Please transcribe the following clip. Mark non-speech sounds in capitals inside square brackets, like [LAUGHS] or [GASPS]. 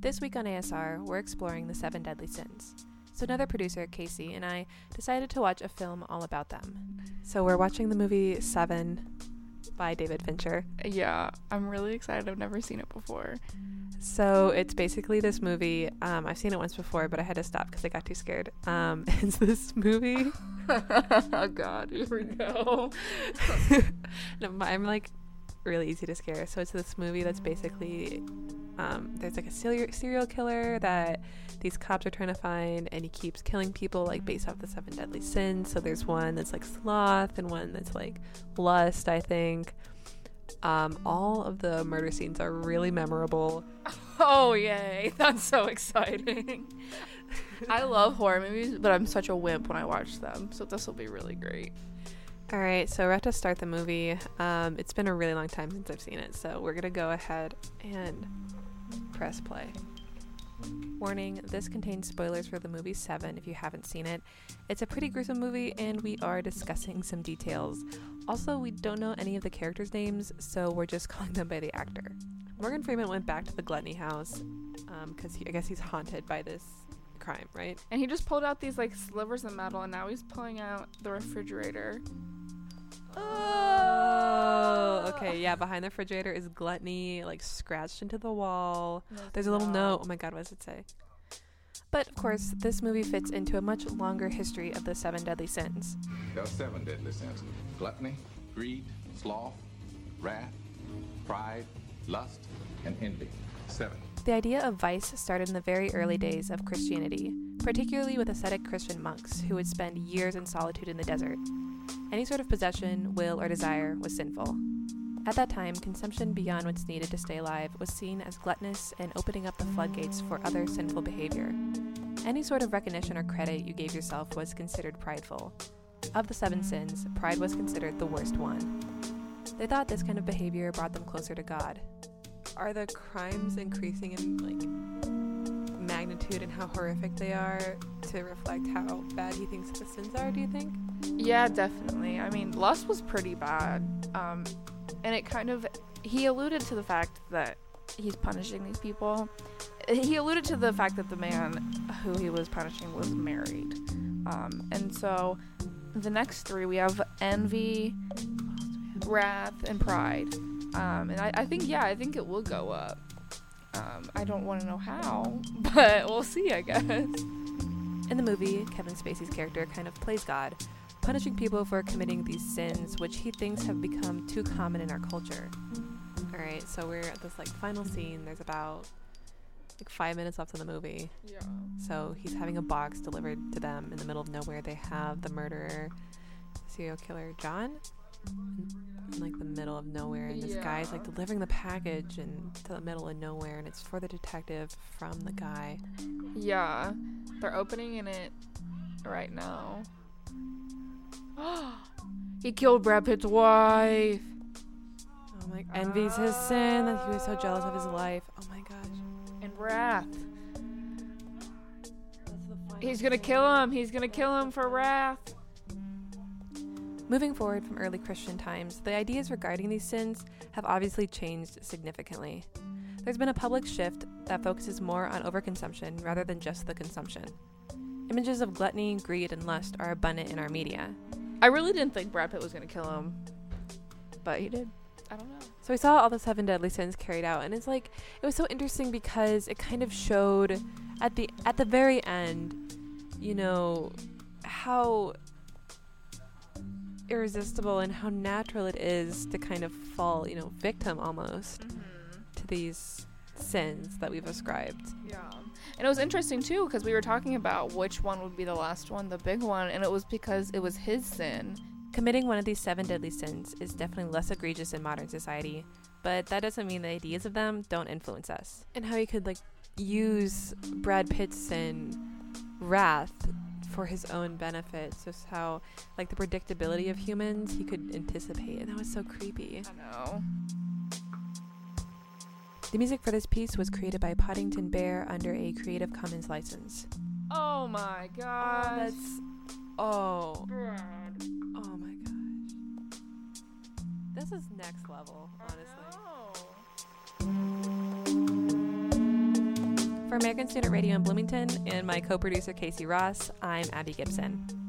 This week on ASR, we're exploring the seven deadly sins. So, another producer, Kacey, and I decided to watch a film all about them. So, we're watching the movie Seven by David Fincher. Yeah, I'm really excited. I've never seen it before. So, it's basically this movie. Um, I've seen it once before, but I had to stop because I got too scared. Um, [LAUGHS] it's this movie. [LAUGHS] oh, God, here we go. [LAUGHS] no, I'm like really easy to scare. So, it's this movie that's basically um, there's like a serial serial killer that these cops are trying to find, and he keeps killing people like based off the seven deadly sins. So there's one that's like sloth, and one that's like lust, I think. Um, all of the murder scenes are really memorable. [LAUGHS] Oh yay! [LAUGHS] That's so exciting. [LAUGHS] I love horror movies, but I'm such a wimp when I watch them, so this will be really great. All right, so we're about to start the movie. Um, it's been a really long time since I've seen it, so we're gonna go ahead and press play. Warning this contains spoilers for the movie Seven if you haven't seen it. It's a pretty gruesome movie, and we are discussing some details. Also, we don't know any of the characters' names, so we're just [LAUGHS] calling them by the actor. Morgan Freeman went back to the Gluttony House because um, I guess he's haunted by this crime, right? And he just pulled out these like slivers of metal, and now he's pulling out the refrigerator. Oh, okay. Yeah, behind the refrigerator is gluttony, like scratched into the wall. There's a little note. Oh my god, what does it say? But of course, this movie fits into a much longer history of the seven deadly sins. There are seven deadly sins gluttony, greed, sloth, wrath, pride, lust, and envy. Seven. The idea of vice started in the very early days of Christianity, particularly with ascetic Christian monks who would spend years in solitude in the desert. Any sort of possession, will, or desire was sinful. At that time, consumption beyond what's needed to stay alive was seen as gluttonous and opening up the floodgates for other sinful behavior. Any sort of recognition or credit you gave yourself was considered prideful. Of the seven sins, pride was considered the worst one. They thought this kind of behavior brought them closer to God. Are the crimes increasing in like magnitude and how horrific they are to reflect how bad he thinks the sins are, do you think? Yeah, definitely. I mean, Lust was pretty bad. Um, and it kind of, he alluded to the fact that he's punishing these people. He alluded to the fact that the man who he was punishing was married. Um, and so the next three we have envy, wrath, and pride. Um, and I, I, think, yeah, I think it will go up. Um, I don't want to know how, [LAUGHS] but we'll see, I guess. In the movie, Kevin Spacey's character kind of plays God, punishing people for committing these sins, which he thinks have become too common in our culture. Alright, so we're at this like final scene. There's about like five minutes left in the movie. Yeah. So he's having a box delivered to them in the middle of nowhere. They have the murderer, serial killer John, in like the middle of nowhere, and this yeah. guy's like delivering the package into the middle of nowhere, and it's for the detective from the guy. Yeah, they're opening in it right now. [GASPS] he killed Brad Pitt's wife. Oh my! Envies his sin that he was so jealous of his life. Oh my gosh! And wrath. He's gonna kill him. He's gonna kill him for wrath. Moving forward from early Christian times, the ideas regarding these sins have obviously changed significantly. There's been a public shift that focuses more on overconsumption rather than just the consumption. Images of gluttony, greed, and lust are abundant in our media. I really didn't think Brad Pitt was going to kill him, but he did. I don't know. So we saw all the seven deadly sins carried out, and it's like it was so interesting because it kind of showed at the at the very end, you know, how irresistible and how natural it is to kind of fall, you know, victim almost mm-hmm. to these sins that we've ascribed. Yeah. And it was interesting too because we were talking about which one would be the last one, the big one, and it was because it was his sin. Committing one of these seven deadly sins is definitely less egregious in modern society, but that doesn't mean the ideas of them don't influence us. And how he could like use Brad Pitt's sin, wrath, for his own benefit. Just how, like, the predictability of humans he could anticipate. And that was so creepy. I know. The music for this piece was created by Poddington Bear under a Creative Commons license. Oh my god. Oh, that's. Oh. Brad. Oh my gosh. This is next level, honestly. For American Student Radio in Bloomington and my co producer Kacey Ross, I'm Abbie Gipson.